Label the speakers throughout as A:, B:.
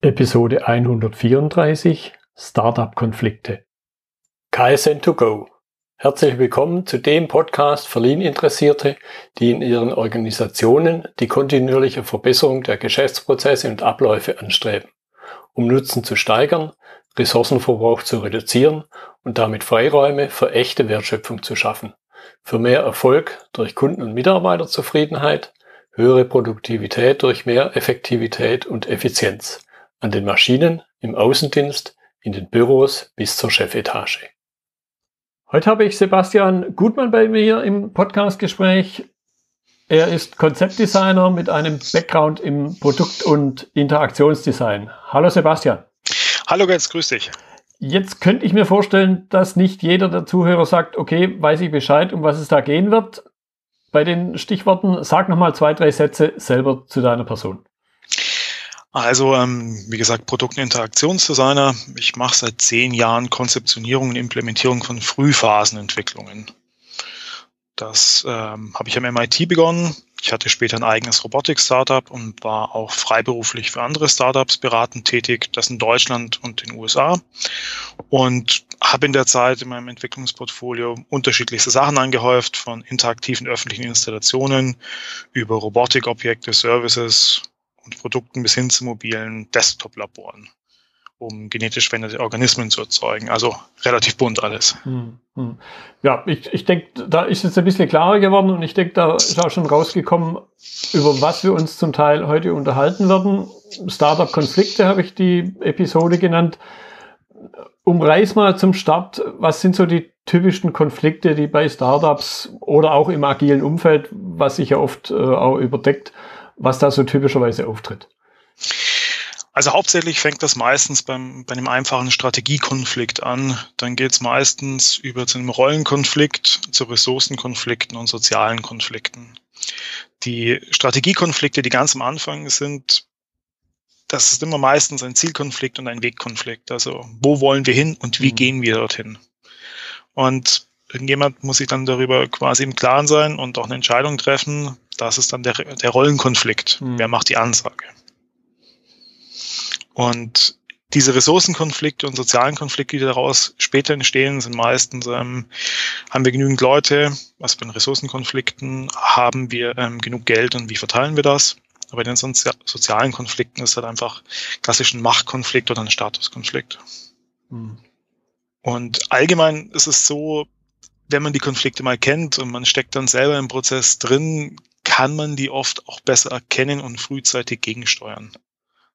A: Episode 134 Startup-Konflikte. KSN2Go. Herzlich willkommen zu dem Podcast für Lean-Interessierte, die in ihren Organisationen die kontinuierliche Verbesserung der Geschäftsprozesse und Abläufe anstreben, um Nutzen zu steigern, Ressourcenverbrauch zu reduzieren und damit Freiräume für echte Wertschöpfung zu schaffen, für mehr Erfolg durch Kunden- und Mitarbeiterzufriedenheit, höhere Produktivität durch mehr Effektivität und Effizienz an den Maschinen, im Außendienst, in den Büros bis zur Chefetage. Heute habe ich Sebastian Gutmann bei mir im Podcastgespräch. Er ist Konzeptdesigner mit einem Background im Produkt- und Interaktionsdesign. Hallo Sebastian.
B: Hallo Götz, grüß dich.
A: Jetzt könnte ich mir vorstellen, dass nicht jeder der Zuhörer sagt, okay, weiß ich Bescheid, um was es da gehen wird. Bei den Stichworten sag nochmal zwei, drei Sätze selber zu deiner Person.
B: Also, ähm, wie gesagt, Produkt- Interaktionsdesigner. Ich mache seit zehn Jahren Konzeptionierung und Implementierung von Frühphasenentwicklungen. Das ähm, habe ich am MIT begonnen. Ich hatte später ein eigenes Robotik-Startup und war auch freiberuflich für andere Startups beratend tätig, das in Deutschland und den USA. Und habe in der Zeit in meinem Entwicklungsportfolio unterschiedlichste Sachen angehäuft, von interaktiven öffentlichen Installationen über Robotikobjekte, Services, und Produkten bis hin zu mobilen Desktop-Laboren, um genetisch veränderte Organismen zu erzeugen. Also relativ bunt alles. Hm,
A: hm. Ja, ich, ich denke, da ist es ein bisschen klarer geworden und ich denke, da ist auch schon rausgekommen, über was wir uns zum Teil heute unterhalten werden. Startup-Konflikte habe ich die Episode genannt. Umreiß mal zum Start, was sind so die typischen Konflikte, die bei Startups oder auch im agilen Umfeld, was sich ja oft äh, auch überdeckt, was da so typischerweise auftritt?
B: Also hauptsächlich fängt das meistens beim, bei einem einfachen Strategiekonflikt an. Dann geht es meistens über zu einem Rollenkonflikt, zu Ressourcenkonflikten und sozialen Konflikten. Die Strategiekonflikte, die ganz am Anfang sind, das ist immer meistens ein Zielkonflikt und ein Wegkonflikt. Also wo wollen wir hin und wie mhm. gehen wir dorthin? Und irgendjemand muss sich dann darüber quasi im Klaren sein und auch eine Entscheidung treffen. Das ist dann der, der Rollenkonflikt. Mhm. Wer macht die Ansage? Und diese Ressourcenkonflikte und sozialen Konflikte, die daraus später entstehen, sind meistens, ähm, haben wir genügend Leute, was bei den Ressourcenkonflikten, haben wir ähm, genug Geld und wie verteilen wir das? Aber bei den Sozi sozialen Konflikten ist halt einfach klassisch ein Machtkonflikt oder ein Statuskonflikt. Mhm. Und allgemein ist es so, wenn man die Konflikte mal kennt und man steckt dann selber im Prozess drin, kann man die oft auch besser erkennen und frühzeitig gegensteuern.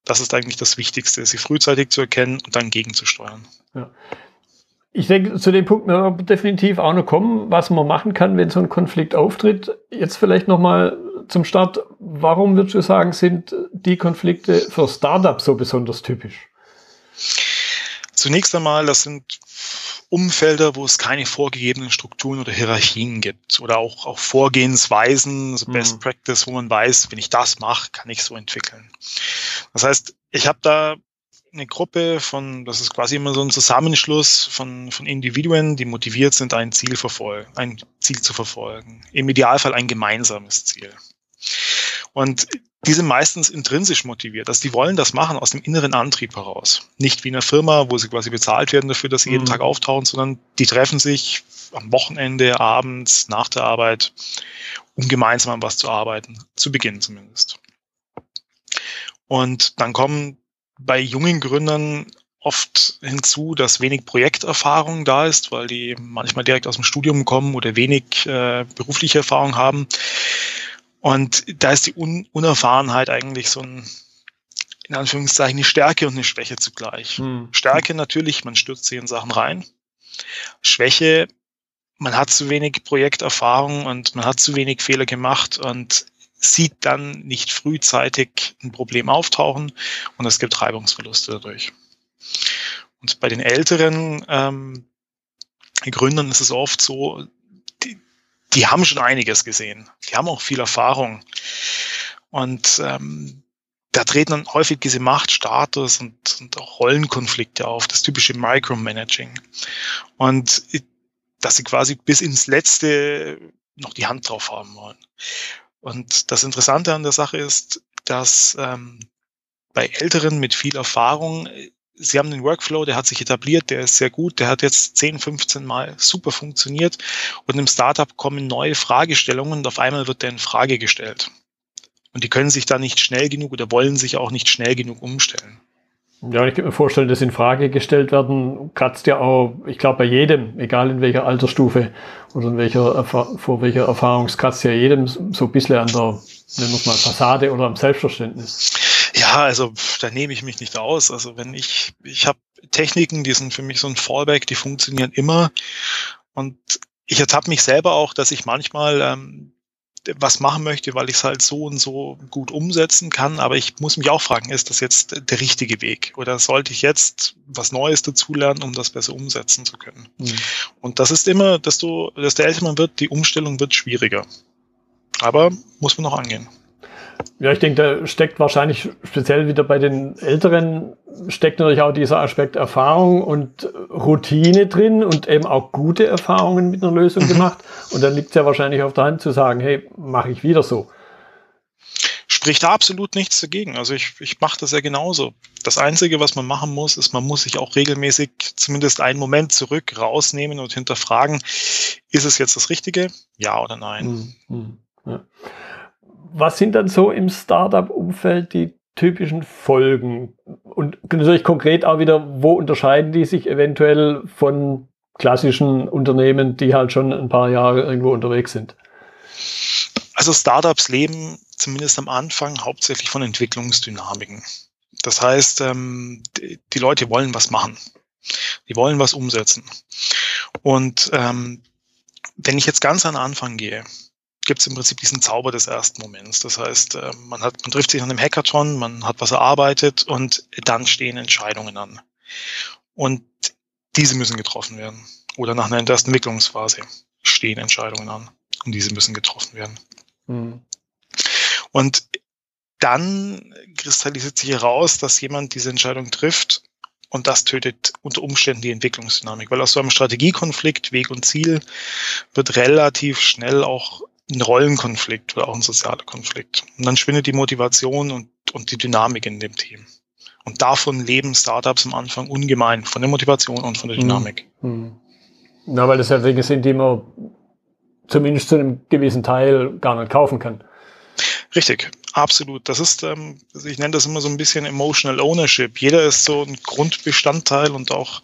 B: Das ist eigentlich das Wichtigste, sie frühzeitig zu erkennen und dann gegenzusteuern. Ja.
A: Ich denke, zu dem Punkt wir definitiv auch noch kommen, was man machen kann, wenn so ein Konflikt auftritt. Jetzt vielleicht nochmal zum Start. Warum würdest du sagen, sind die Konflikte für Startups so besonders typisch?
B: Zunächst einmal, das sind Umfelder, wo es keine vorgegebenen Strukturen oder Hierarchien gibt oder auch, auch Vorgehensweisen, so Best mhm. Practice, wo man weiß, wenn ich das mache, kann ich so entwickeln. Das heißt, ich habe da eine Gruppe von, das ist quasi immer so ein Zusammenschluss von, von Individuen, die motiviert sind, ein Ziel verfolgen, ein Ziel zu verfolgen. Im Idealfall ein gemeinsames Ziel. Und die sind meistens intrinsisch motiviert. Also die wollen das machen aus dem inneren Antrieb heraus. Nicht wie in einer Firma, wo sie quasi bezahlt werden dafür, dass sie jeden mhm. Tag auftauchen, sondern die treffen sich am Wochenende, abends, nach der Arbeit, um gemeinsam an was zu arbeiten. Zu Beginn zumindest. Und dann kommen bei jungen Gründern oft hinzu, dass wenig Projekterfahrung da ist, weil die manchmal direkt aus dem Studium kommen oder wenig äh, berufliche Erfahrung haben. Und da ist die Un Unerfahrenheit eigentlich so ein, in Anführungszeichen, eine Stärke und eine Schwäche zugleich. Hm. Stärke natürlich, man stürzt sich in Sachen rein. Schwäche, man hat zu wenig Projekterfahrung und man hat zu wenig Fehler gemacht und sieht dann nicht frühzeitig ein Problem auftauchen und es gibt Reibungsverluste dadurch. Und bei den älteren ähm, Gründern ist es oft so, die haben schon einiges gesehen. Die haben auch viel Erfahrung. Und ähm, da treten dann häufig diese Machtstatus und, und auch Rollenkonflikte auf, das typische Micromanaging. Und dass sie quasi bis ins Letzte noch die Hand drauf haben wollen. Und das Interessante an der Sache ist, dass ähm, bei Älteren mit viel Erfahrung, Sie haben den Workflow, der hat sich etabliert, der ist sehr gut, der hat jetzt 10, 15 Mal super funktioniert und im Startup kommen neue Fragestellungen und auf einmal wird der in Frage gestellt. Und die können sich da nicht schnell genug oder wollen sich auch nicht schnell genug umstellen.
A: Ja, ich kann mir vorstellen, dass in Frage gestellt werden, kratzt ja auch, ich glaube, bei jedem, egal in welcher Altersstufe oder in welcher, vor welcher Erfahrung, kratzt ja jedem so ein bisschen an der, nennen wir es mal, Fassade oder am Selbstverständnis.
B: Ja, also da nehme ich mich nicht aus. Also wenn ich, ich habe Techniken, die sind für mich so ein Fallback, die funktionieren immer. Und ich ertappe mich selber auch, dass ich manchmal ähm, was machen möchte, weil ich es halt so und so gut umsetzen kann. Aber ich muss mich auch fragen, ist das jetzt der richtige Weg? Oder sollte ich jetzt was Neues dazulernen, um das besser umsetzen zu können? Mhm. Und das ist immer, desto, desto älter man wird, die Umstellung wird schwieriger. Aber muss man noch angehen.
A: Ja, ich denke, da steckt wahrscheinlich speziell wieder bei den Älteren, steckt natürlich auch dieser Aspekt Erfahrung und Routine drin und eben auch gute Erfahrungen mit einer Lösung mhm. gemacht. Und dann liegt es ja wahrscheinlich auf der Hand zu sagen, hey, mache ich wieder so.
B: Spricht absolut nichts dagegen. Also ich, ich mache das ja genauso. Das Einzige, was man machen muss, ist, man muss sich auch regelmäßig zumindest einen Moment zurück rausnehmen und hinterfragen, ist es jetzt das Richtige? Ja oder nein? Mhm. mhm ja
A: was sind dann so im Startup-Umfeld die typischen Folgen? Und natürlich konkret auch wieder, wo unterscheiden die sich eventuell von klassischen Unternehmen, die halt schon ein paar Jahre irgendwo unterwegs sind?
B: Also Startups leben zumindest am Anfang hauptsächlich von Entwicklungsdynamiken. Das heißt, ähm, die Leute wollen was machen. Die wollen was umsetzen. Und ähm, wenn ich jetzt ganz an den Anfang gehe, gibt es im Prinzip diesen Zauber des ersten Moments. Das heißt, äh, man, hat, man trifft sich an einem Hackathon, man hat was erarbeitet und dann stehen Entscheidungen an. Und diese müssen getroffen werden. Oder nach einer ersten Entwicklungsphase stehen Entscheidungen an und diese müssen getroffen werden. Mhm. Und dann kristallisiert sich heraus, dass jemand diese Entscheidung trifft und das tötet unter Umständen die Entwicklungsdynamik, weil aus so einem Strategiekonflikt, Weg und Ziel, wird relativ schnell auch ein Rollenkonflikt oder auch ein sozialer Konflikt. Und dann schwindet die Motivation und, und die Dynamik in dem Team. Und davon leben Startups am Anfang ungemein, von der Motivation und von der Dynamik. Mhm.
A: Na, weil das ja Dinge sind, die man zumindest zu einem gewissen Teil gar nicht kaufen kann.
B: Richtig, absolut. Das ist, ähm, ich nenne das immer so ein bisschen Emotional Ownership. Jeder ist so ein Grundbestandteil und auch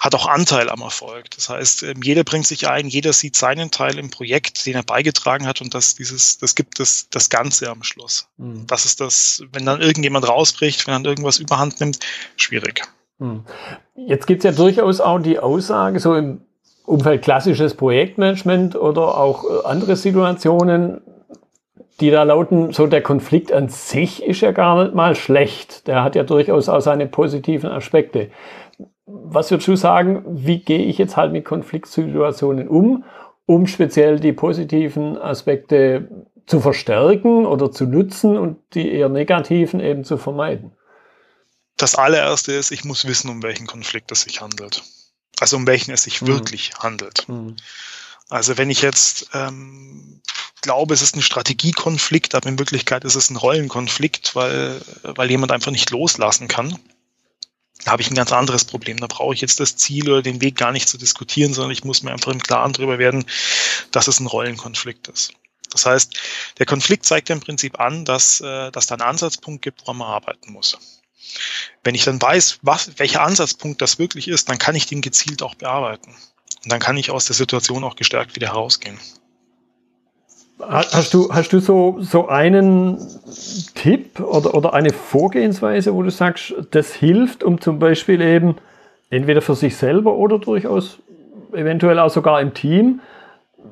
B: hat auch Anteil am Erfolg. Das heißt, ähm, jeder bringt sich ein, jeder sieht seinen Teil im Projekt, den er beigetragen hat und das, dieses, das gibt es das Ganze am Schluss. Mhm. Das ist das, wenn dann irgendjemand rausbricht, wenn dann irgendwas überhand nimmt, schwierig. Mhm.
A: Jetzt gibt es ja durchaus auch die Aussage, so im Umfeld klassisches Projektmanagement oder auch äh, andere Situationen, die da lauten, so der Konflikt an sich ist ja gar nicht mal schlecht. Der hat ja durchaus auch seine positiven Aspekte was würdest du sagen, wie gehe ich jetzt halt mit Konfliktsituationen um, um speziell die positiven Aspekte zu verstärken oder zu nutzen und die eher negativen eben zu vermeiden?
B: Das allererste ist, ich muss wissen, um welchen Konflikt es sich handelt. Also um welchen es sich mhm. wirklich handelt. Mhm. Also wenn ich jetzt ähm, glaube, es ist ein Strategiekonflikt, aber in Wirklichkeit ist es ein Rollenkonflikt, weil, weil jemand einfach nicht loslassen kann, da habe ich ein ganz anderes Problem. Da brauche ich jetzt das Ziel oder den Weg gar nicht zu diskutieren, sondern ich muss mir einfach im Klaren darüber werden, dass es ein Rollenkonflikt ist. Das heißt, der Konflikt zeigt im Prinzip an, dass, äh, dass da einen Ansatzpunkt gibt, woran man arbeiten muss. Wenn ich dann weiß, was, welcher Ansatzpunkt das wirklich ist, dann kann ich den gezielt auch bearbeiten. Und dann kann ich aus der Situation auch gestärkt wieder herausgehen.
A: Hast du, hast du so, so einen Tipp oder, oder eine Vorgehensweise, wo du sagst, das hilft, um zum Beispiel eben entweder für sich selber oder durchaus eventuell auch sogar im Team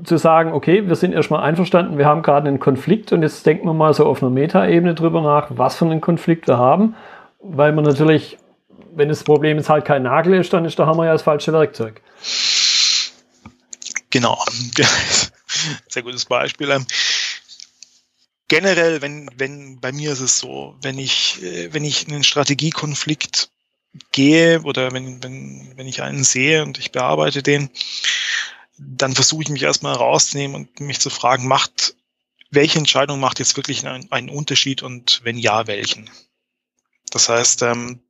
A: zu sagen, okay, wir sind erstmal einverstanden, wir haben gerade einen Konflikt und jetzt denken wir mal so auf einer Metaebene drüber nach, was für einen Konflikt wir haben, weil man natürlich, wenn das Problem jetzt halt kein Nagel ist, dann ist der Hammer ja das falsche Werkzeug.
B: Genau. Sehr gutes Beispiel. Ähm, generell, wenn, wenn, bei mir ist es so, wenn ich, äh, wenn ich in einen Strategiekonflikt gehe oder wenn, wenn, wenn ich einen sehe und ich bearbeite den, dann versuche ich mich erstmal rauszunehmen und mich zu fragen, macht, welche Entscheidung macht jetzt wirklich einen, einen Unterschied und wenn ja, welchen? Das heißt, ähm,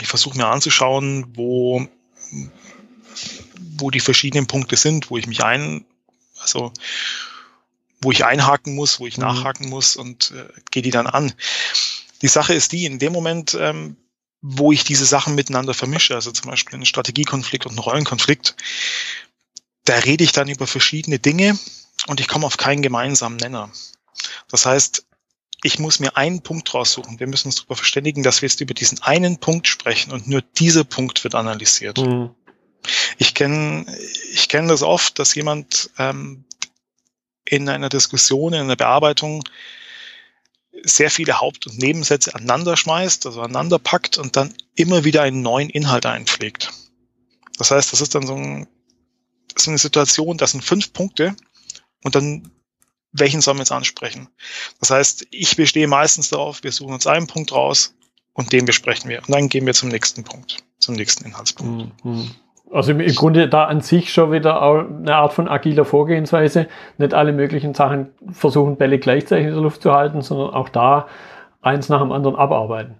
B: ich versuche mir anzuschauen, wo, wo die verschiedenen Punkte sind, wo ich mich ein, also wo ich einhaken muss, wo ich mhm. nachhaken muss und äh, gehe die dann an. Die Sache ist die, in dem Moment, ähm, wo ich diese Sachen miteinander vermische, also zum Beispiel einen Strategiekonflikt und einen Rollenkonflikt, da rede ich dann über verschiedene Dinge und ich komme auf keinen gemeinsamen Nenner. Das heißt, ich muss mir einen Punkt raussuchen. Wir müssen uns darüber verständigen, dass wir jetzt über diesen einen Punkt sprechen und nur dieser Punkt wird analysiert. Mhm. Ich kenne ich kenn das oft, dass jemand ähm, in einer Diskussion, in einer Bearbeitung sehr viele Haupt- und Nebensätze aneinander schmeißt, also aneinander packt und dann immer wieder einen neuen Inhalt einpflegt. Das heißt, das ist dann so, ein, so eine Situation, das sind fünf Punkte und dann welchen sollen wir jetzt ansprechen? Das heißt, ich bestehe meistens darauf, wir suchen uns einen Punkt raus und den besprechen wir. Und dann gehen wir zum nächsten Punkt, zum nächsten Inhaltspunkt. Mhm.
A: Also im Grunde da an sich schon wieder eine Art von agiler Vorgehensweise. Nicht alle möglichen Sachen versuchen, Bälle gleichzeitig in der Luft zu halten, sondern auch da eins nach dem anderen abarbeiten.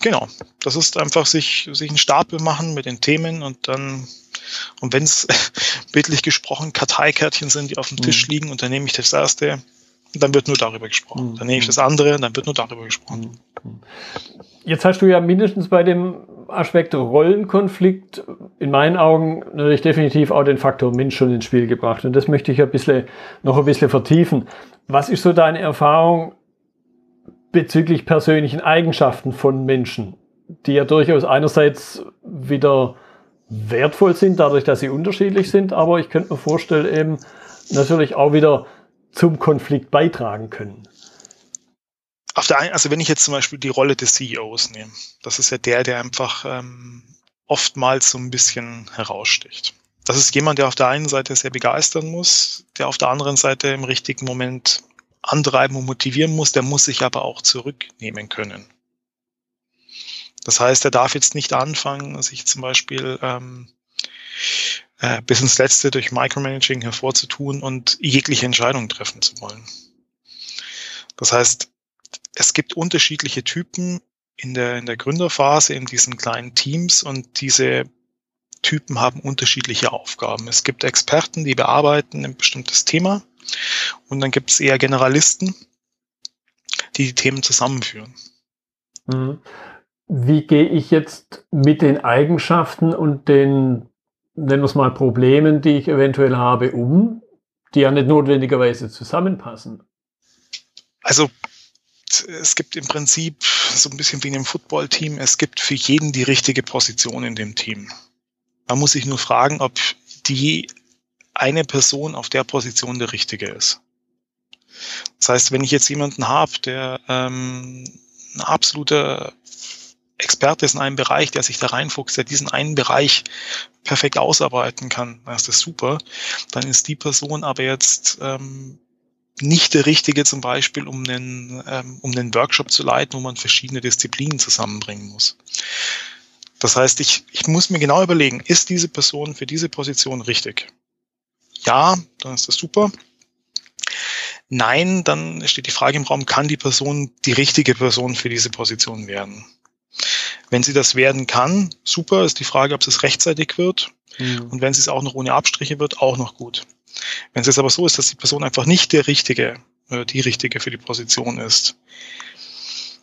B: Genau. Das ist einfach sich, sich einen Stapel machen mit den Themen und dann, und wenn es bildlich gesprochen Karteikärtchen sind, die auf dem Tisch mhm. liegen und dann nehme ich das erste, dann wird nur darüber gesprochen. Mhm. Dann nehme ich das andere, dann wird nur darüber gesprochen. Mhm.
A: Jetzt hast du ja mindestens bei dem Aspekt Rollenkonflikt in meinen Augen natürlich definitiv auch den Faktor Mensch schon ins Spiel gebracht. Und das möchte ich ein bisschen, noch ein bisschen vertiefen. Was ist so deine Erfahrung bezüglich persönlichen Eigenschaften von Menschen, die ja durchaus einerseits wieder wertvoll sind, dadurch, dass sie unterschiedlich sind, aber ich könnte mir vorstellen, eben natürlich auch wieder zum Konflikt beitragen können
B: auf der einen, also wenn ich jetzt zum Beispiel die Rolle des CEOs nehme, das ist ja der, der einfach ähm, oftmals so ein bisschen heraussticht. Das ist jemand, der auf der einen Seite sehr begeistern muss, der auf der anderen Seite im richtigen Moment antreiben und motivieren muss, der muss sich aber auch zurücknehmen können. Das heißt, er darf jetzt nicht anfangen, sich zum Beispiel ähm, äh, bis ins Letzte durch Micromanaging hervorzutun und jegliche Entscheidung treffen zu wollen. Das heißt, es gibt unterschiedliche Typen in der, in der Gründerphase in diesen kleinen Teams und diese Typen haben unterschiedliche Aufgaben. Es gibt Experten, die bearbeiten ein bestimmtes Thema und dann gibt es eher Generalisten, die die Themen zusammenführen.
A: Mhm. Wie gehe ich jetzt mit den Eigenschaften und den, nennen wir es mal, Problemen, die ich eventuell habe, um, die ja nicht notwendigerweise zusammenpassen?
B: Also es gibt im Prinzip so ein bisschen wie in einem Footballteam, es gibt für jeden die richtige Position in dem Team. Man muss sich nur fragen, ob die eine Person auf der Position der richtige ist. Das heißt, wenn ich jetzt jemanden habe, der ähm, ein absoluter Experte ist in einem Bereich, der sich da reinfuchst, der diesen einen Bereich perfekt ausarbeiten kann, dann ist das super. Dann ist die Person aber jetzt ähm, nicht der richtige zum Beispiel, um einen, ähm, um einen Workshop zu leiten, wo man verschiedene Disziplinen zusammenbringen muss. Das heißt, ich, ich muss mir genau überlegen, ist diese Person für diese Position richtig? Ja, dann ist das super. Nein, dann steht die Frage im Raum, kann die Person die richtige Person für diese Position werden? Wenn sie das werden kann, super, ist die Frage, ob es rechtzeitig wird. Mhm. Und wenn sie es auch noch ohne Abstriche wird, auch noch gut. Wenn es jetzt aber so ist, dass die Person einfach nicht der Richtige oder die Richtige für die Position ist,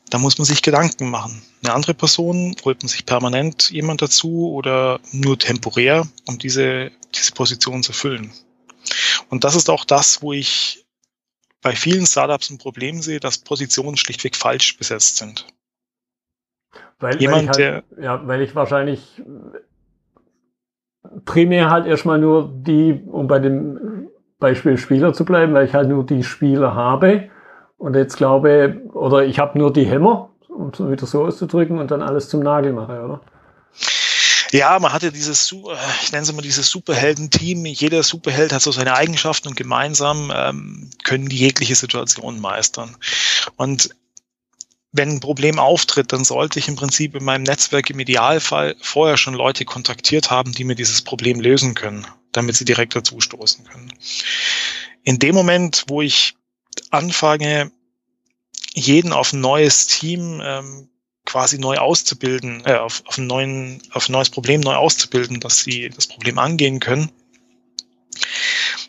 B: dann muss man sich Gedanken machen. Eine andere Person holt man sich permanent jemand dazu oder nur temporär, um diese, diese Position zu füllen. Und das ist auch das, wo ich bei vielen Startups ein Problem sehe, dass Positionen schlichtweg falsch besetzt sind.
A: Weil, Jemand, weil ich halt, der, ja, weil ich wahrscheinlich primär halt erstmal nur die, um bei dem Beispiel Spieler zu bleiben, weil ich halt nur die Spieler habe und jetzt glaube, oder ich habe nur die Hämmer, um es wieder so auszudrücken, und dann alles zum Nagel mache, oder?
B: Ja, man hatte dieses, ich nenne es mal dieses Superhelden-Team. Jeder Superheld hat so seine Eigenschaften und gemeinsam ähm, können die jegliche Situation meistern. Und wenn ein Problem auftritt, dann sollte ich im Prinzip in meinem Netzwerk im Idealfall vorher schon Leute kontaktiert haben, die mir dieses Problem lösen können, damit sie direkt dazu stoßen können. In dem Moment, wo ich anfange, jeden auf ein neues Team ähm, quasi neu auszubilden, äh, auf, auf, einen neuen, auf ein neues Problem neu auszubilden, dass sie das Problem angehen können,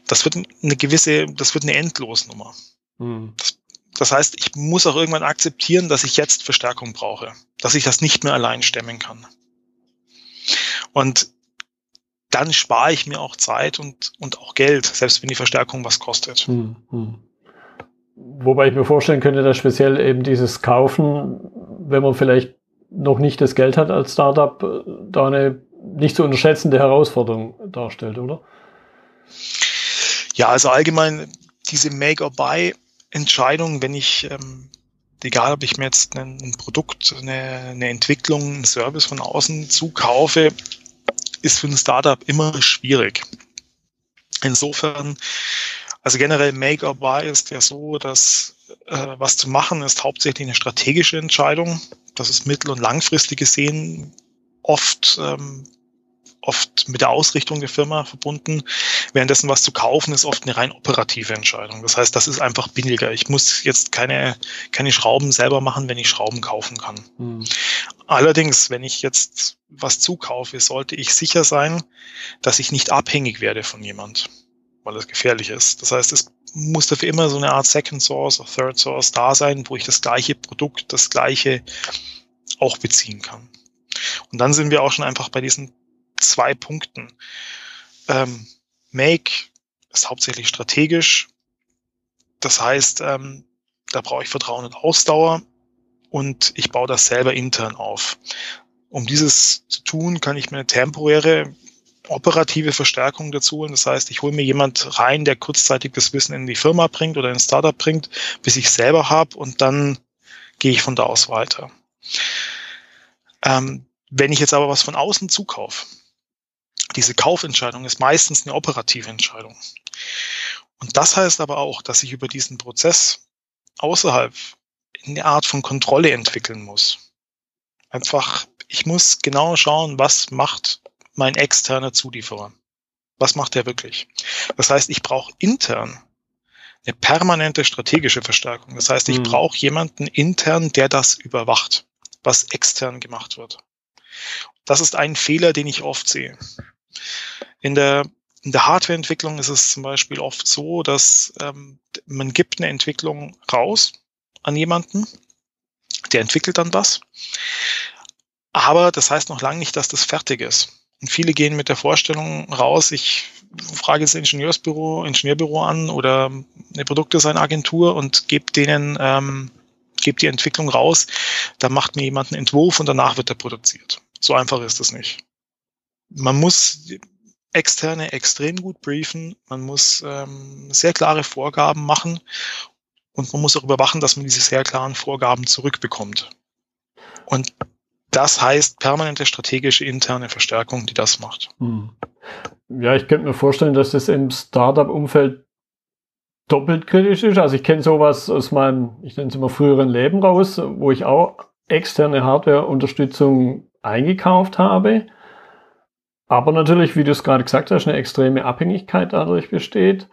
B: das wird eine gewisse, das wird eine Endlosnummer. Hm. Das, heißt, ich muss auch irgendwann akzeptieren, dass ich jetzt Verstärkung brauche, dass ich das nicht mehr allein stemmen kann. Und dann spare ich mir auch Zeit und, und auch Geld, selbst wenn die Verstärkung was kostet. Hm, hm.
A: Wobei ich mir vorstellen könnte, dass speziell eben dieses Kaufen, wenn man vielleicht noch nicht das Geld hat als Startup, da eine nicht zu unterschätzende Herausforderung darstellt, oder?
B: Ja, also allgemein diese Make-or-Buy-Entscheidung, wenn ich, ähm, egal ob ich mir jetzt ein, ein Produkt, eine, eine Entwicklung, einen Service von außen zukaufe, ist für ein Startup immer schwierig. Insofern, also generell Make or Buy ist ja so, dass äh, was zu machen ist hauptsächlich eine strategische Entscheidung. Das ist mittel- und langfristig gesehen oft ähm, oft mit der Ausrichtung der Firma verbunden. Währenddessen was zu kaufen ist oft eine rein operative Entscheidung. Das heißt, das ist einfach billiger. Ich muss jetzt keine, keine Schrauben selber machen, wenn ich Schrauben kaufen kann. Mhm. Allerdings, wenn ich jetzt was zukaufe, sollte ich sicher sein, dass ich nicht abhängig werde von jemand, weil es gefährlich ist. Das heißt, es muss dafür immer so eine Art Second Source oder Third Source da sein, wo ich das gleiche Produkt, das gleiche auch beziehen kann. Und dann sind wir auch schon einfach bei diesen zwei Punkten. Ähm, Make ist hauptsächlich strategisch. Das heißt, ähm, da brauche ich Vertrauen und Ausdauer und ich baue das selber intern auf. Um dieses zu tun, kann ich mir eine temporäre operative Verstärkung dazu holen. Das heißt, ich hole mir jemand rein, der kurzzeitig das Wissen in die Firma bringt oder in ein Startup bringt, bis ich selber habe und dann gehe ich von da aus weiter. Ähm, wenn ich jetzt aber was von außen zukaufe, diese Kaufentscheidung ist meistens eine operative Entscheidung. Und das heißt aber auch, dass ich über diesen Prozess außerhalb eine Art von Kontrolle entwickeln muss. Einfach, ich muss genau schauen, was macht mein externer Zulieferer. Was macht er wirklich? Das heißt, ich brauche intern eine permanente strategische Verstärkung. Das heißt, ich mhm. brauche jemanden intern, der das überwacht, was extern gemacht wird. Das ist ein Fehler, den ich oft sehe. In der in der Hardwareentwicklung ist es zum Beispiel oft so, dass ähm, man gibt eine Entwicklung raus an jemanden, der entwickelt dann was. Aber das heißt noch lange nicht, dass das fertig ist. Und viele gehen mit der Vorstellung raus, ich frage ein Ingenieursbüro, Ingenieurbüro an oder eine Produktdesignagentur und gebe denen, ähm, gebe die Entwicklung raus, da macht mir jemand einen Entwurf und danach wird er produziert. So einfach ist das nicht. Man muss externe extrem gut briefen, man muss ähm, sehr klare Vorgaben machen und man muss auch überwachen, dass man diese sehr klaren Vorgaben zurückbekommt. Und das heißt permanente strategische interne Verstärkung, die das macht. Hm.
A: Ja, ich könnte mir vorstellen, dass das im Startup-Umfeld doppelt kritisch ist. Also ich kenne sowas aus meinem, ich nenne es immer früheren Leben raus, wo ich auch externe Hardware-Unterstützung eingekauft habe. Aber natürlich, wie du es gerade gesagt hast, eine extreme Abhängigkeit dadurch besteht.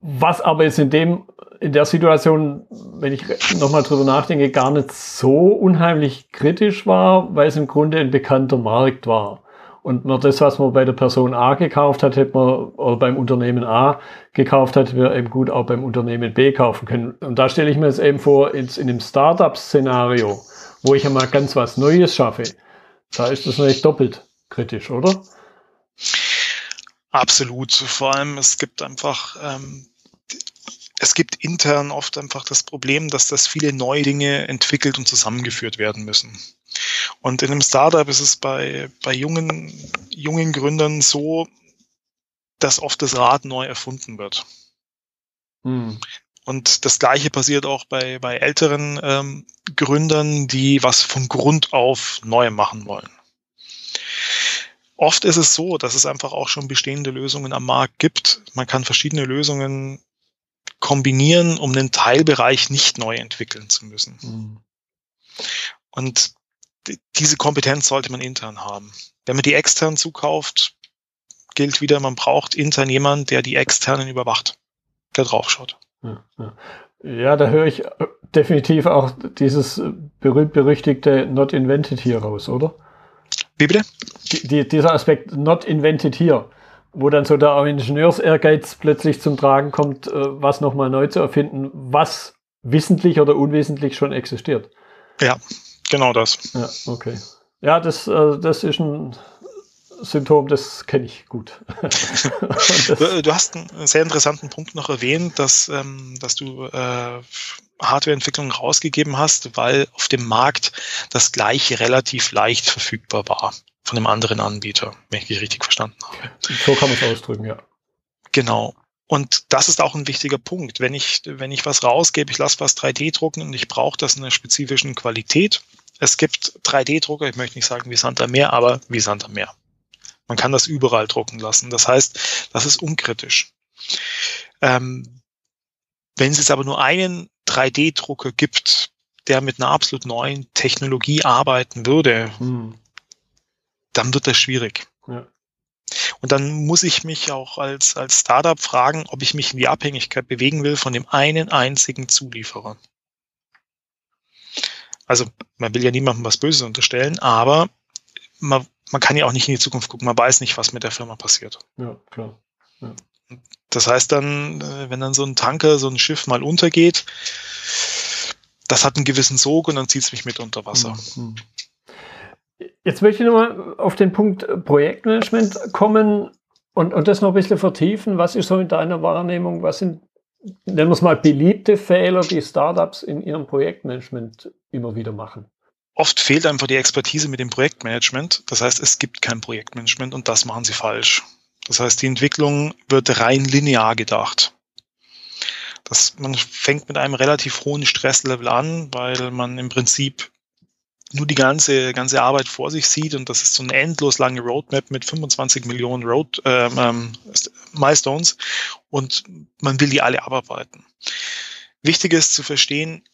A: Was aber jetzt in dem, in der Situation, wenn ich nochmal drüber nachdenke, gar nicht so unheimlich kritisch war, weil es im Grunde ein bekannter Markt war. Und nur das, was man bei der Person A gekauft hat, hätte man, oder beim Unternehmen A gekauft hat, wir eben gut auch beim Unternehmen B kaufen können. Und da stelle ich mir jetzt eben vor, jetzt in dem Startup-Szenario, wo ich einmal ganz was Neues schaffe, da ist das natürlich doppelt kritisch, oder?
B: Absolut. Vor allem, es gibt einfach ähm, es gibt intern oft einfach das Problem, dass das viele neue Dinge entwickelt und zusammengeführt werden müssen. Und in einem Startup ist es bei, bei jungen, jungen Gründern so, dass oft das Rad neu erfunden wird. Hm. Und das Gleiche passiert auch bei, bei älteren ähm, Gründern, die was von Grund auf neu machen wollen. Oft ist es so, dass es einfach auch schon bestehende Lösungen am Markt gibt. Man kann verschiedene Lösungen kombinieren, um einen Teilbereich nicht neu entwickeln zu müssen. Mhm. Und diese Kompetenz sollte man intern haben. Wenn man die extern zukauft, gilt wieder, man braucht intern jemanden, der die externen überwacht, der draufschaut.
A: Ja, ja. ja da höre ich definitiv auch dieses berühmt-berüchtigte Not Invented hier raus, oder?
B: Wie bitte?
A: Die, dieser Aspekt Not Invented here, wo dann so der Ingenieurs-Ehrgeiz plötzlich zum Tragen kommt, äh, was nochmal neu zu erfinden, was wissentlich oder unwissentlich schon existiert.
B: Ja, genau das.
A: Ja, okay. Ja, das, äh, das ist ein Symptom, das kenne ich gut.
B: du, du, hast einen sehr interessanten Punkt noch erwähnt, dass, ähm, dass du äh, Hardwareentwicklung rausgegeben hast, weil auf dem Markt das gleiche relativ leicht verfügbar war von einem anderen Anbieter, wenn ich dich richtig verstanden habe.
A: So kann man es ausdrücken, ja.
B: Genau. Und das ist auch ein wichtiger Punkt. Wenn ich, wenn ich was rausgebe, ich lasse was 3D drucken und ich brauche das in einer spezifischen Qualität. Es gibt 3D-Drucker, ich möchte nicht sagen wie Santa Meer, aber wie Santa Meer. Man kann das überall drucken lassen. Das heißt, das ist unkritisch. Ähm, wenn es jetzt aber nur einen 3D-Drucker gibt, der mit einer absolut neuen Technologie arbeiten würde, hm. dann wird das schwierig. Ja. Und dann muss ich mich auch als, als Startup fragen, ob ich mich in die Abhängigkeit bewegen will von dem einen einzigen Zulieferer. Also man will ja niemandem was Böses unterstellen, aber man man kann ja auch nicht in die Zukunft gucken. Man weiß nicht, was mit der Firma passiert.
A: Ja, klar. Ja.
B: Das heißt dann, äh, wenn dann so ein Tanker, so ein Schiff mal untergeht, das hat einen gewissen Sog und dann zieht es mich mit unter Wasser. Mhm.
A: Jetzt möchte ich nochmal auf den Punkt Projektmanagement kommen und, und das noch ein bisschen vertiefen. Was ist so in deiner Wahrnehmung, was sind, nennen wir es mal, beliebte Fehler, die Startups in ihrem Projektmanagement immer wieder machen?
B: Oft fehlt einfach die Expertise mit dem Projektmanagement. Das heißt, es gibt kein Projektmanagement und das machen sie falsch. Das heißt, die Entwicklung wird rein linear gedacht. Das, man fängt mit einem relativ hohen Stresslevel an, weil man im Prinzip nur die ganze, ganze Arbeit vor sich sieht und das ist so eine endlos lange Roadmap mit 25 Millionen Road, ähm, ähm, Milestones und man will die alle abarbeiten. Wichtig ist zu verstehen,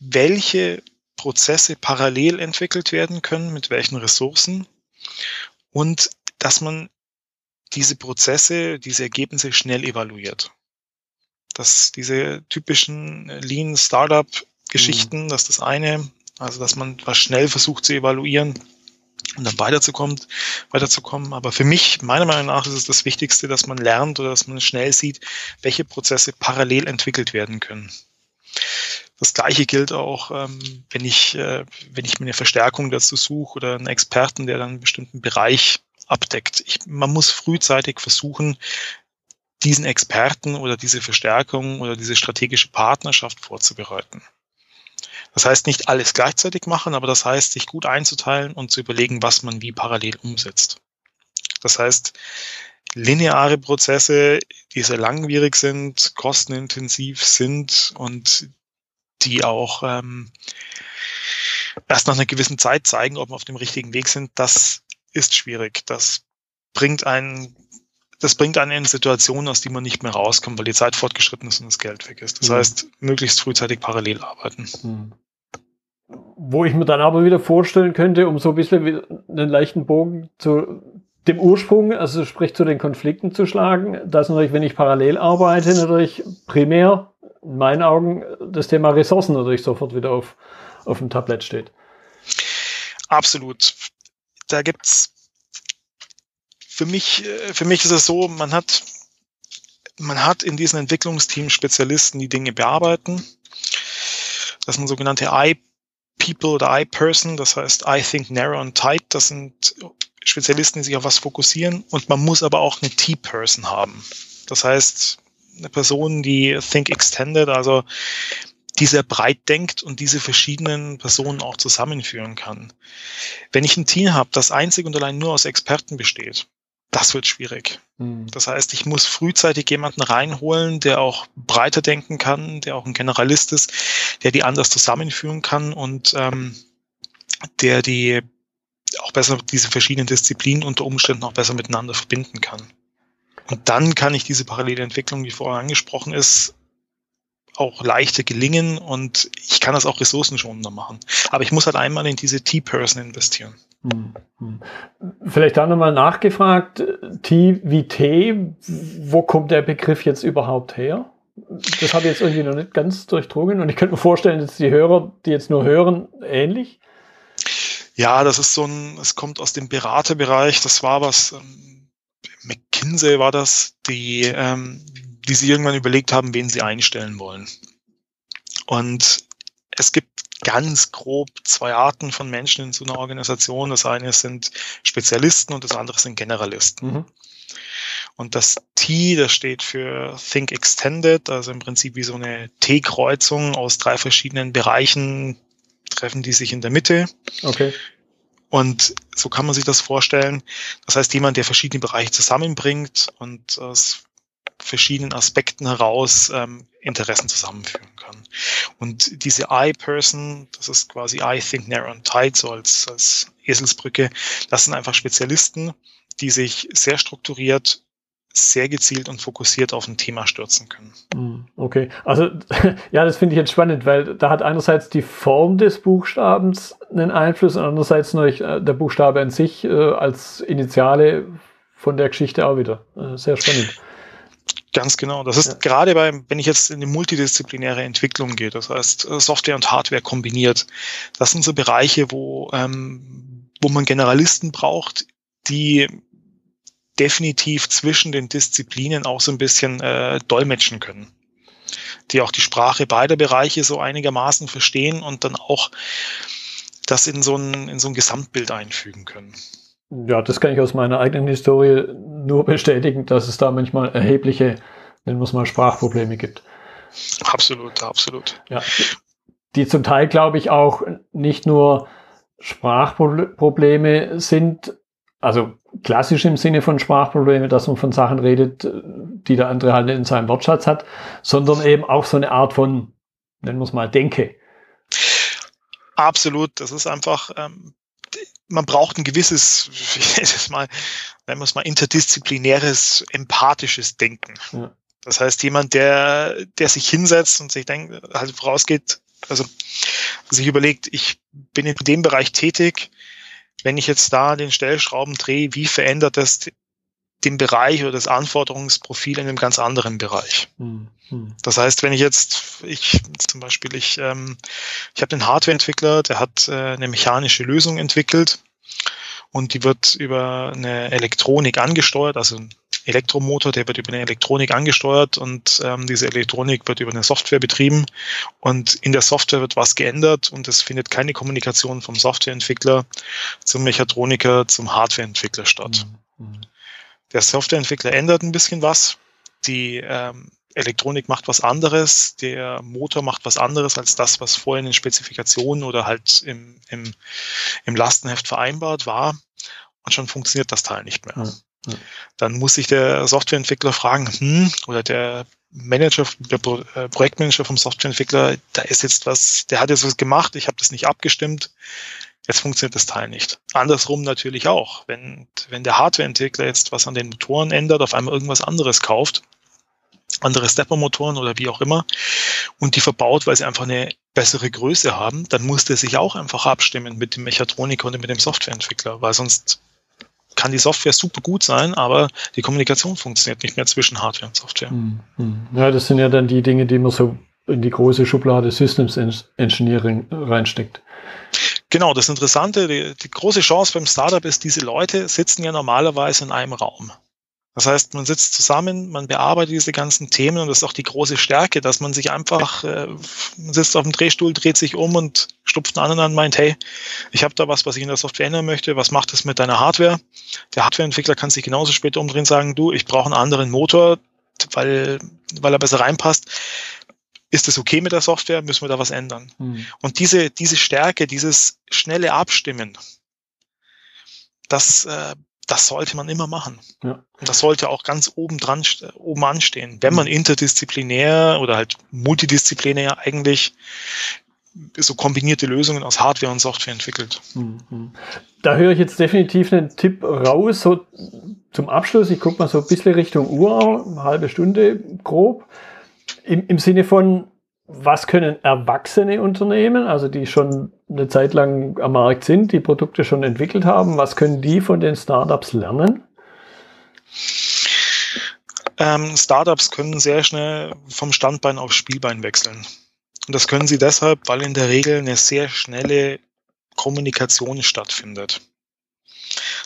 B: welche Prozesse parallel entwickelt werden können, mit welchen Ressourcen und dass man diese Prozesse, diese Ergebnisse schnell evaluiert. Dass diese typischen Lean Startup Geschichten, mhm. dass das eine, also dass man was schnell versucht zu evaluieren und dann weiterzukommen, weiterzukommen. Aber für mich, meiner Meinung nach, ist es das Wichtigste, dass man lernt oder dass man schnell sieht, welche Prozesse parallel entwickelt werden können. Das gleiche gilt auch, ähm, wenn ich, äh, wenn ich mir eine Verstärkung dazu suche oder einen Experten, der dann einen bestimmten Bereich abdeckt. Ich, man muss frühzeitig versuchen, diesen Experten oder diese Verstärkung oder diese strategische Partnerschaft vorzubereiten. Das heißt, nicht alles gleichzeitig machen, aber das heißt, sich gut einzuteilen und zu überlegen, was man wie parallel umsetzt. Das heißt, lineare Prozesse, die sehr langwierig sind, kostenintensiv sind und die auch ähm, erst nach einer gewissen Zeit zeigen, ob wir auf dem richtigen Weg sind, das ist schwierig. Das bringt einen, das bringt einen in Situationen, aus die man nicht mehr rauskommt, weil die Zeit fortgeschritten ist und das Geld weg ist. Das mhm. heißt, möglichst frühzeitig parallel arbeiten. Mhm.
A: Wo ich mir dann aber wieder vorstellen könnte, um so ein bisschen einen leichten Bogen zu dem Ursprung, also sprich zu den Konflikten zu schlagen, dass natürlich, wenn ich parallel arbeite, natürlich primär in meinen Augen das Thema Ressourcen natürlich sofort wieder auf, auf dem Tablett steht.
B: Absolut. Da gibt's für mich, für mich ist es so, man hat, man hat in diesen Entwicklungsteams Spezialisten, die Dinge bearbeiten. Das sind sogenannte I-People oder I-Person, das heißt I think narrow and tight. Das sind Spezialisten, die sich auf was fokussieren. Und man muss aber auch eine T-Person haben. Das heißt, eine Person, die Think Extended, also die sehr breit denkt und diese verschiedenen Personen auch zusammenführen kann. Wenn ich ein Team habe, das einzig und allein nur aus Experten besteht, das wird schwierig. Mhm. Das heißt, ich muss frühzeitig jemanden reinholen, der auch breiter denken kann, der auch ein Generalist ist, der die anders zusammenführen kann und ähm, der die auch besser diese verschiedenen Disziplinen unter Umständen auch besser miteinander verbinden kann. Und dann kann ich diese parallele Entwicklung, die vorher angesprochen ist, auch leichter gelingen und ich kann das auch ressourcenschonender machen. Aber ich muss halt einmal in diese T-Person investieren. Hm,
A: hm. Vielleicht da nochmal nachgefragt, T wie T, wo kommt der Begriff jetzt überhaupt her? Das habe ich jetzt irgendwie noch nicht ganz durchdrungen und ich könnte mir vorstellen, dass die Hörer, die jetzt nur hören, ähnlich.
B: Ja, das ist so ein, es kommt aus dem Beraterbereich. Das war was, ähm, McKinsey war das, die, ähm, die sich irgendwann überlegt haben, wen sie einstellen wollen. Und es gibt ganz grob zwei Arten von Menschen in so einer Organisation. Das eine sind Spezialisten und das andere sind Generalisten. Mhm. Und das T, das steht für Think Extended, also im Prinzip wie so eine T-Kreuzung aus drei verschiedenen Bereichen treffen die sich in der Mitte.
A: Okay.
B: Und so kann man sich das vorstellen. Das heißt, jemand, der verschiedene Bereiche zusammenbringt und aus verschiedenen Aspekten heraus ähm, Interessen zusammenführen kann. Und diese I-Person, das ist quasi I think narrow and tight, so als, als Eselsbrücke, das sind einfach Spezialisten, die sich sehr strukturiert sehr gezielt und fokussiert auf ein Thema stürzen können.
A: Hm, okay, also ja, das finde ich jetzt spannend, weil da hat einerseits die Form des Buchstabens einen Einfluss und andererseits noch äh, der Buchstabe an sich äh, als Initiale von der Geschichte auch wieder. Äh, sehr spannend.
B: Ganz genau. Das ist ja. gerade bei, wenn ich jetzt in die multidisziplinäre Entwicklung gehe, das heißt äh, Software und Hardware kombiniert, das sind so Bereiche, wo, ähm, wo man Generalisten braucht, die definitiv zwischen den Disziplinen auch so ein bisschen äh, dolmetschen können. Die auch die Sprache beider Bereiche so einigermaßen verstehen und dann auch das in so ein, in so ein Gesamtbild einfügen können.
A: Ja, das kann ich aus meiner eigenen Historie nur bestätigen, dass es da manchmal erhebliche, nennen wir es mal, Sprachprobleme gibt.
B: Absolut, absolut.
A: Ja. Die zum Teil, glaube ich, auch nicht nur Sprachprobleme sind, also klassisch im Sinne von Sprachprobleme, dass man von Sachen redet, die der andere halt in seinem Wortschatz hat, sondern eben auch so eine Art von, nennen wir es mal, Denke.
B: Absolut, das ist einfach, ähm, man braucht ein gewisses, ich mal, nennen wir es mal, interdisziplinäres, empathisches Denken. Ja. Das heißt, jemand, der, der sich hinsetzt und sich denkt, halt vorausgeht, also sich überlegt, ich bin in dem Bereich tätig, wenn ich jetzt da den Stellschrauben drehe, wie verändert das den Bereich oder das Anforderungsprofil in einem ganz anderen Bereich. Mhm. Das heißt, wenn ich jetzt, ich zum Beispiel, ich, ähm, ich habe den Hardwareentwickler, der hat äh, eine mechanische Lösung entwickelt und die wird über eine Elektronik angesteuert, also ein Elektromotor, der wird über eine Elektronik angesteuert und ähm, diese Elektronik wird über eine Software betrieben und in der Software wird was geändert und es findet keine Kommunikation vom Softwareentwickler zum Mechatroniker, zum Hardwareentwickler statt. Mhm. Der Softwareentwickler ändert ein bisschen was, die ähm, Elektronik macht was anderes, der Motor macht was anderes als das, was vorher in den Spezifikationen oder halt im, im, im Lastenheft vereinbart war. Und schon funktioniert das Teil nicht mehr. Mhm. Dann muss sich der Softwareentwickler fragen, hm, oder der Manager, der äh, Projektmanager vom Softwareentwickler, da ist jetzt was, der hat jetzt was gemacht, ich habe das nicht abgestimmt, jetzt funktioniert das Teil nicht. Andersrum natürlich auch. Wenn, wenn der Hardwareentwickler jetzt was an den Motoren ändert, auf einmal irgendwas anderes kauft, andere Stepper-Motoren oder wie auch immer, und die verbaut, weil sie einfach eine bessere Größe haben, dann muss der sich auch einfach abstimmen mit dem Mechatroniker und mit dem Softwareentwickler, weil sonst kann die Software super gut sein, aber die Kommunikation funktioniert nicht mehr zwischen Hardware und Software. Hm,
A: hm. Ja, das sind ja dann die Dinge, die man so in die große Schublade Systems Engineering reinsteckt.
B: Genau, das Interessante, die, die große Chance beim Startup ist, diese Leute sitzen ja normalerweise in einem Raum. Das heißt, man sitzt zusammen, man bearbeitet diese ganzen Themen und das ist auch die große Stärke, dass man sich einfach, äh, man sitzt auf dem Drehstuhl, dreht sich um und stupft einen anderen an, meint, hey, ich habe da was, was ich in der Software ändern möchte, was macht das mit deiner Hardware? Der Hardwareentwickler kann sich genauso später umdrehen und sagen, du, ich brauche einen anderen Motor, weil, weil er besser reinpasst. Ist das okay mit der Software? Müssen wir da was ändern? Hm. Und diese, diese Stärke, dieses schnelle Abstimmen, das äh, das sollte man immer machen. Ja. Das sollte auch ganz oben dran, oben anstehen. Wenn man interdisziplinär oder halt multidisziplinär eigentlich so kombinierte Lösungen aus Hardware und Software entwickelt. Mhm.
A: Da höre ich jetzt definitiv einen Tipp raus, so zum Abschluss. Ich gucke mal so ein bisschen Richtung Uhr, eine halbe Stunde grob. Im, im Sinne von, was können erwachsene Unternehmen, also die schon eine Zeit lang am Markt sind, die Produkte schon entwickelt haben, was können die von den Startups lernen?
B: Ähm, Startups können sehr schnell vom Standbein aufs Spielbein wechseln. Und das können sie deshalb, weil in der Regel eine sehr schnelle Kommunikation stattfindet.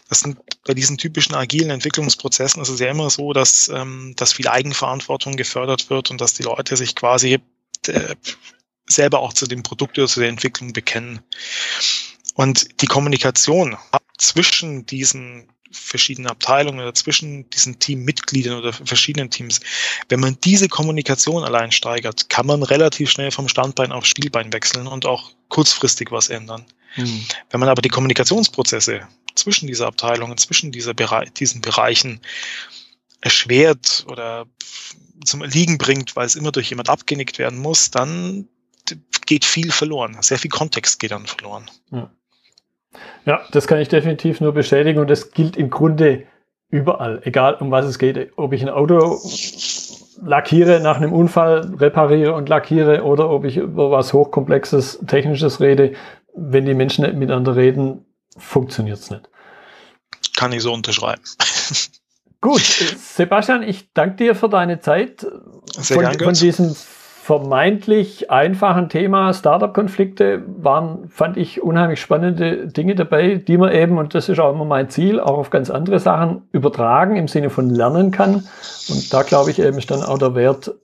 B: Das sind bei diesen typischen agilen Entwicklungsprozessen ist es ja immer so, dass, ähm, dass viel Eigenverantwortung gefördert wird und dass die Leute sich quasi äh, selber auch zu dem Produkt oder zu der Entwicklung bekennen. Und die Kommunikation zwischen diesen verschiedenen Abteilungen oder zwischen diesen Teammitgliedern oder verschiedenen Teams, wenn man diese Kommunikation allein steigert, kann man relativ schnell vom Standbein auf Spielbein wechseln und auch kurzfristig was ändern. Mhm. Wenn man aber die Kommunikationsprozesse zwischen dieser Abteilungen, zwischen dieser Bere diesen Bereichen erschwert oder zum Erliegen bringt, weil es immer durch jemand abgenickt werden muss, dann geht viel verloren. Sehr viel Kontext geht dann verloren.
A: Ja. Ja, das kann ich definitiv nur bestätigen und das gilt im Grunde überall, egal um was es geht. Ob ich ein Auto lackiere, nach einem Unfall repariere und lackiere oder ob ich über was hochkomplexes, technisches rede, wenn die Menschen nicht miteinander reden, funktioniert es nicht.
B: Kann ich so unterschreiben.
A: Gut, Sebastian, ich danke dir für deine Zeit.
B: Sehr
A: von, von diesem vermeintlich einfachen Thema Startup-Konflikte waren, fand ich, unheimlich spannende Dinge dabei, die man eben, und das ist auch immer mein Ziel, auch auf ganz andere Sachen übertragen im Sinne von lernen kann. Und da glaube ich eben ist dann auch der Wert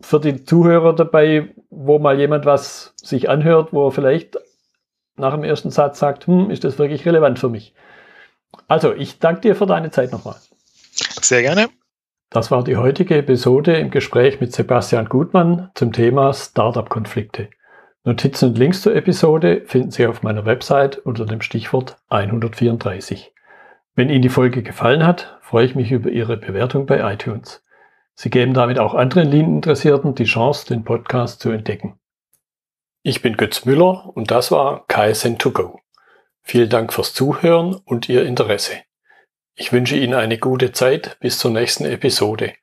A: für die Zuhörer dabei, wo mal jemand was sich anhört, wo er vielleicht nach dem ersten Satz sagt, hm, ist das wirklich relevant für mich? Also, ich danke dir für deine Zeit nochmal.
B: Sehr gerne.
A: Das war die heutige Episode im Gespräch mit Sebastian Gutmann zum Thema Startup-Konflikte. Notizen und Links zur Episode finden Sie auf meiner Website unter dem Stichwort 134. Wenn Ihnen die Folge gefallen hat, freue ich mich über Ihre Bewertung bei iTunes. Sie geben damit auch anderen Lean-Interessierten die Chance, den Podcast zu entdecken. Ich bin Götz Müller und das war KSN2Go. Vielen Dank fürs Zuhören und Ihr Interesse. Ich wünsche Ihnen eine gute Zeit bis zur nächsten Episode.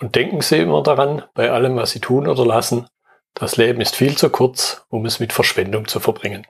A: Und denken Sie immer daran, bei allem, was Sie tun oder lassen, das Leben ist viel zu kurz, um es mit Verschwendung zu verbringen.